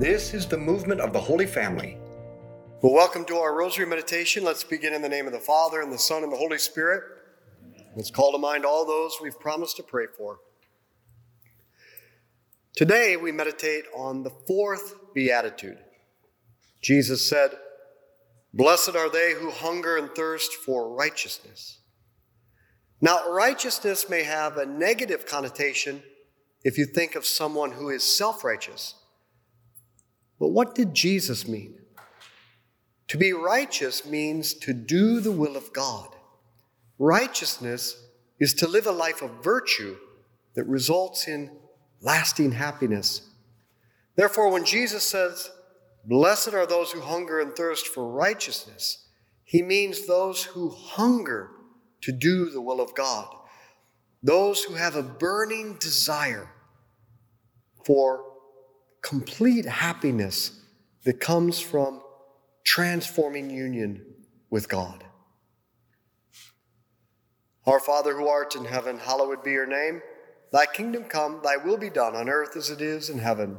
This is the movement of the Holy Family. Well, welcome to our Rosary Meditation. Let's begin in the name of the Father, and the Son, and the Holy Spirit. Let's call to mind all those we've promised to pray for. Today, we meditate on the fourth Beatitude. Jesus said, Blessed are they who hunger and thirst for righteousness. Now, righteousness may have a negative connotation if you think of someone who is self righteous. But what did Jesus mean? To be righteous means to do the will of God. Righteousness is to live a life of virtue that results in lasting happiness. Therefore, when Jesus says, Blessed are those who hunger and thirst for righteousness, he means those who hunger to do the will of God, those who have a burning desire for complete happiness that comes from transforming union with God. Our Father who art in heaven, hallowed be your name. Thy kingdom come, thy will be done on earth as it is in heaven.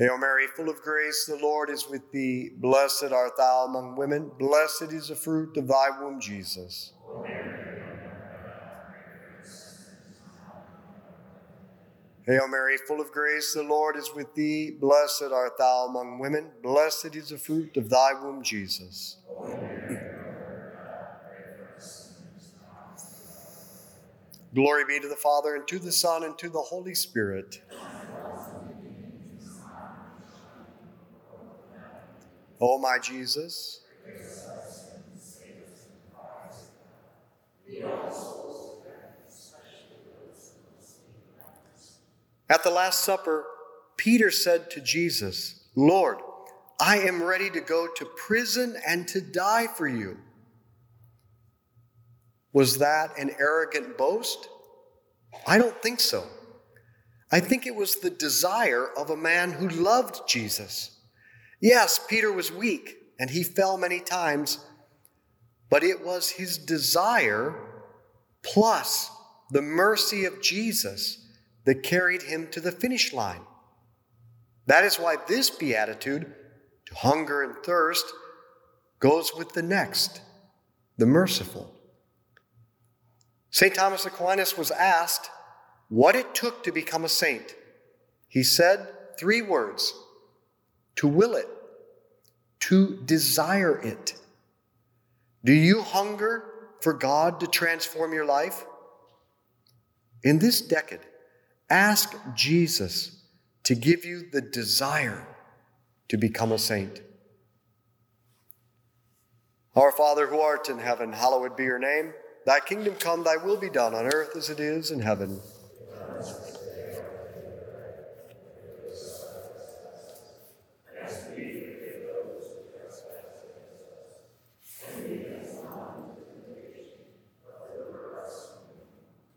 Hail Mary, full of grace, the Lord is with thee. Blessed art thou among women. Blessed is the fruit of thy womb, Jesus. Hail Mary, full of grace, the Lord is with thee. Blessed art thou among women. Blessed is the fruit of thy womb, Jesus. Glory be to the Father, and to the Son, and to the Holy Spirit. O oh, my Jesus. At the Last Supper, Peter said to Jesus, Lord, I am ready to go to prison and to die for you. Was that an arrogant boast? I don't think so. I think it was the desire of a man who loved Jesus. Yes, Peter was weak and he fell many times, but it was his desire plus the mercy of Jesus that carried him to the finish line. That is why this beatitude, to hunger and thirst, goes with the next, the merciful. St. Thomas Aquinas was asked what it took to become a saint. He said three words to will it, to desire it. Do you hunger for God to transform your life? In this decade, Ask Jesus to give you the desire to become a saint. Our Father who art in heaven, hallowed be your name. Thy kingdom come, thy will be done on earth as it is in heaven.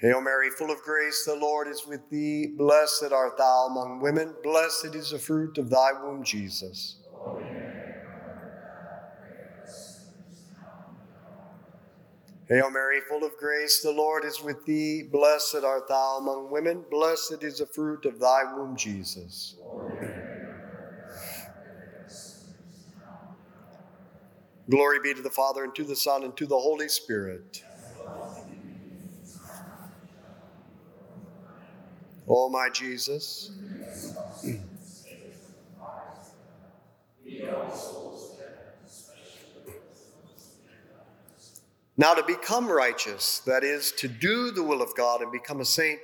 Hail Mary, full of grace, the Lord is with thee. Blessed art thou among women. Blessed is the fruit of thy womb, Jesus. Hail Mary, full of grace, the Lord is with thee. Blessed art thou among women. Blessed is the fruit of thy womb, Jesus. Glory be to the Father, and to the Son, and to the Holy Spirit. O my Jesus. Now, to become righteous, that is, to do the will of God and become a saint,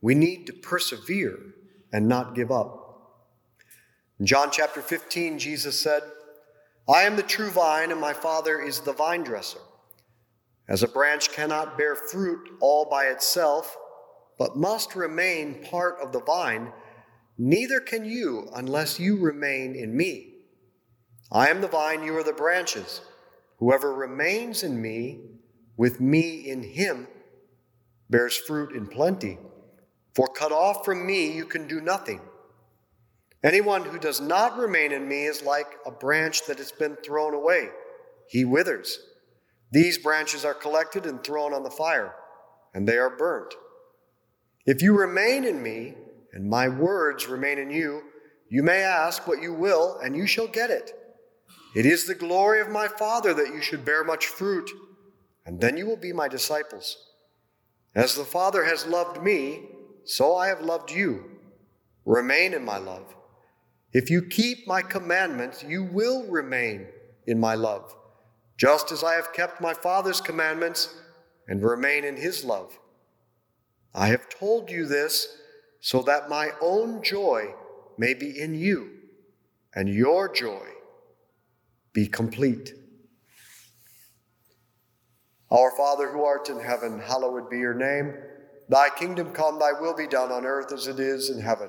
we need to persevere and not give up. In John chapter 15, Jesus said, I am the true vine, and my Father is the vine dresser. As a branch cannot bear fruit all by itself, but must remain part of the vine, neither can you unless you remain in me. I am the vine, you are the branches. Whoever remains in me, with me in him, bears fruit in plenty. For cut off from me, you can do nothing. Anyone who does not remain in me is like a branch that has been thrown away. He withers. These branches are collected and thrown on the fire, and they are burnt. If you remain in me, and my words remain in you, you may ask what you will, and you shall get it. It is the glory of my Father that you should bear much fruit, and then you will be my disciples. As the Father has loved me, so I have loved you. Remain in my love. If you keep my commandments, you will remain in my love, just as I have kept my Father's commandments and remain in his love. I have told you this so that my own joy may be in you, and your joy be complete. Our Father who art in heaven, hallowed be your name. Thy kingdom come, thy will be done on earth as it is in heaven.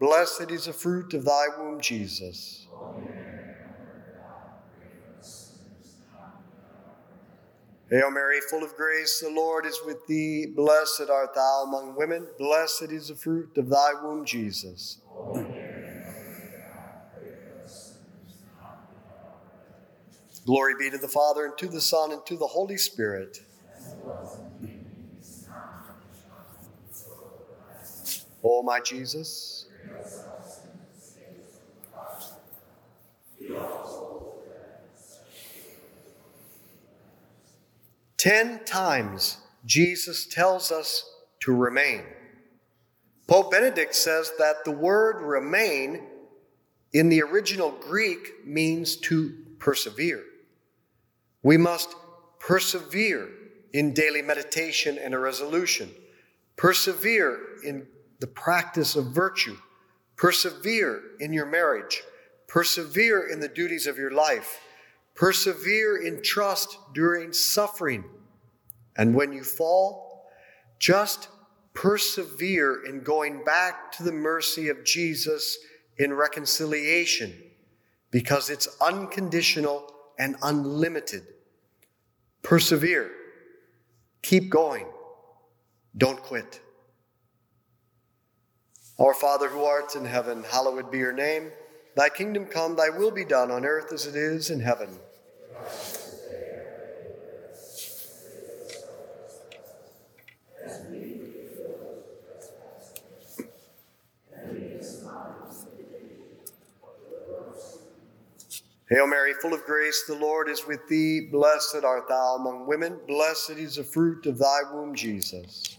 Blessed is the fruit of thy womb, Jesus. Hail Mary, full of grace, the Lord is with thee. Blessed art thou among women. Blessed is the fruit of thy womb, Jesus. Glory be to the Father, and to the Son, and to the Holy Spirit. O my Jesus. Ten times Jesus tells us to remain. Pope Benedict says that the word remain in the original Greek means to persevere. We must persevere in daily meditation and a resolution, persevere in the practice of virtue, persevere in your marriage, persevere in the duties of your life Persevere in trust during suffering. And when you fall, just persevere in going back to the mercy of Jesus in reconciliation because it's unconditional and unlimited. Persevere. Keep going. Don't quit. Our Father who art in heaven, hallowed be your name. Thy kingdom come, thy will be done on earth as it is in heaven. Hail Mary, full of grace, the Lord is with thee. Blessed art thou among women. Blessed is the fruit of thy womb, Jesus.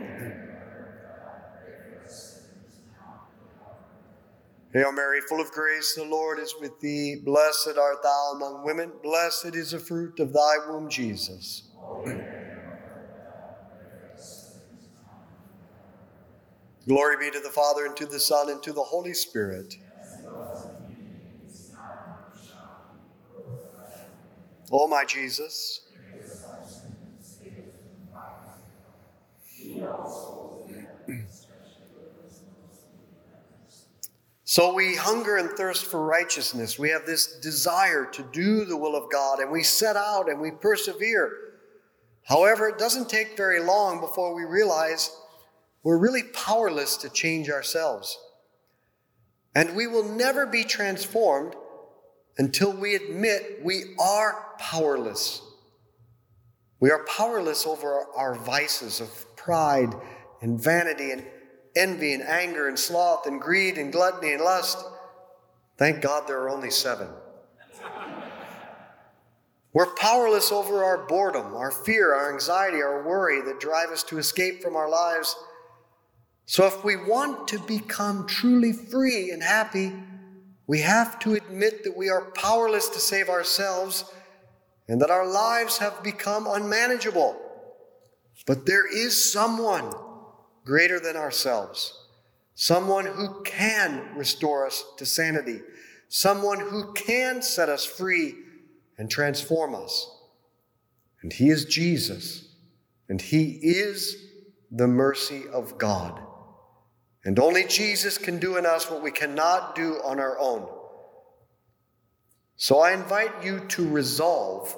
Hail Mary, full of grace, the Lord is with thee. Blessed art thou among women. Blessed is the fruit of thy womb, Jesus. Glory be to the Father, and to the Son, and to the Holy Spirit. O my Jesus. So we hunger and thirst for righteousness. We have this desire to do the will of God, and we set out and we persevere. However, it doesn't take very long before we realize we're really powerless to change ourselves. And we will never be transformed until we admit we are powerless. We are powerless over our vices of pride and vanity and envy and anger and sloth and greed and gluttony and lust. Thank God there are only seven. We're powerless over our boredom, our fear, our anxiety, our worry that drive us to escape from our lives. So, if we want to become truly free and happy, we have to admit that we are powerless to save ourselves and that our lives have become unmanageable. But there is someone greater than ourselves, someone who can restore us to sanity, someone who can set us free and transform us. And He is Jesus, and He is the mercy of God. And only Jesus can do in us what we cannot do on our own. So I invite you to resolve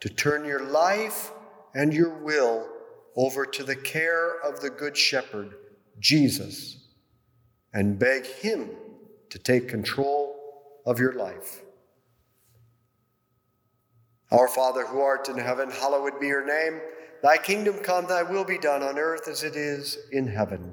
to turn your life and your will over to the care of the Good Shepherd, Jesus, and beg Him to take control of your life. Our Father who art in heaven, hallowed be your name. Thy kingdom come, thy will be done on earth as it is in heaven.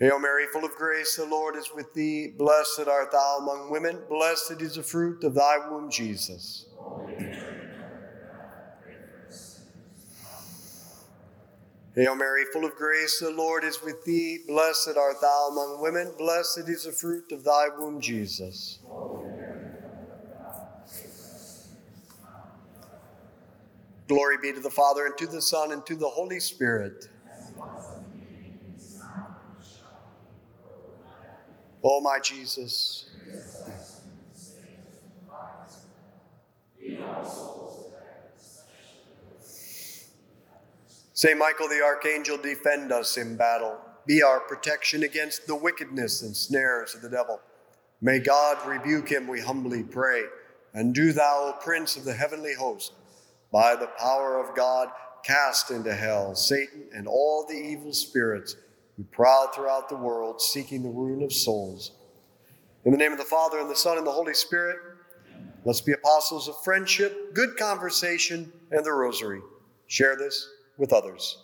Hail Mary, full of grace, the Lord is with thee. Blessed art thou among women. Blessed is the fruit of thy womb, Jesus. Hail Mary, full of grace, the Lord is with thee. Blessed art thou among women. Blessed is the fruit of thy womb, Jesus. Glory be to the Father, and to the Son, and to the Holy Spirit Oh, my Jesus. Saint Michael the Archangel, defend us in battle. Be our protection against the wickedness and snares of the devil. May God rebuke him, we humbly pray. And do thou, O Prince of the heavenly host, by the power of God, cast into hell Satan and all the evil spirits who prowl throughout the world seeking the ruin of souls. In the name of the Father, and the Son, and the Holy Spirit, let's be apostles of friendship, good conversation, and the rosary. Share this with others.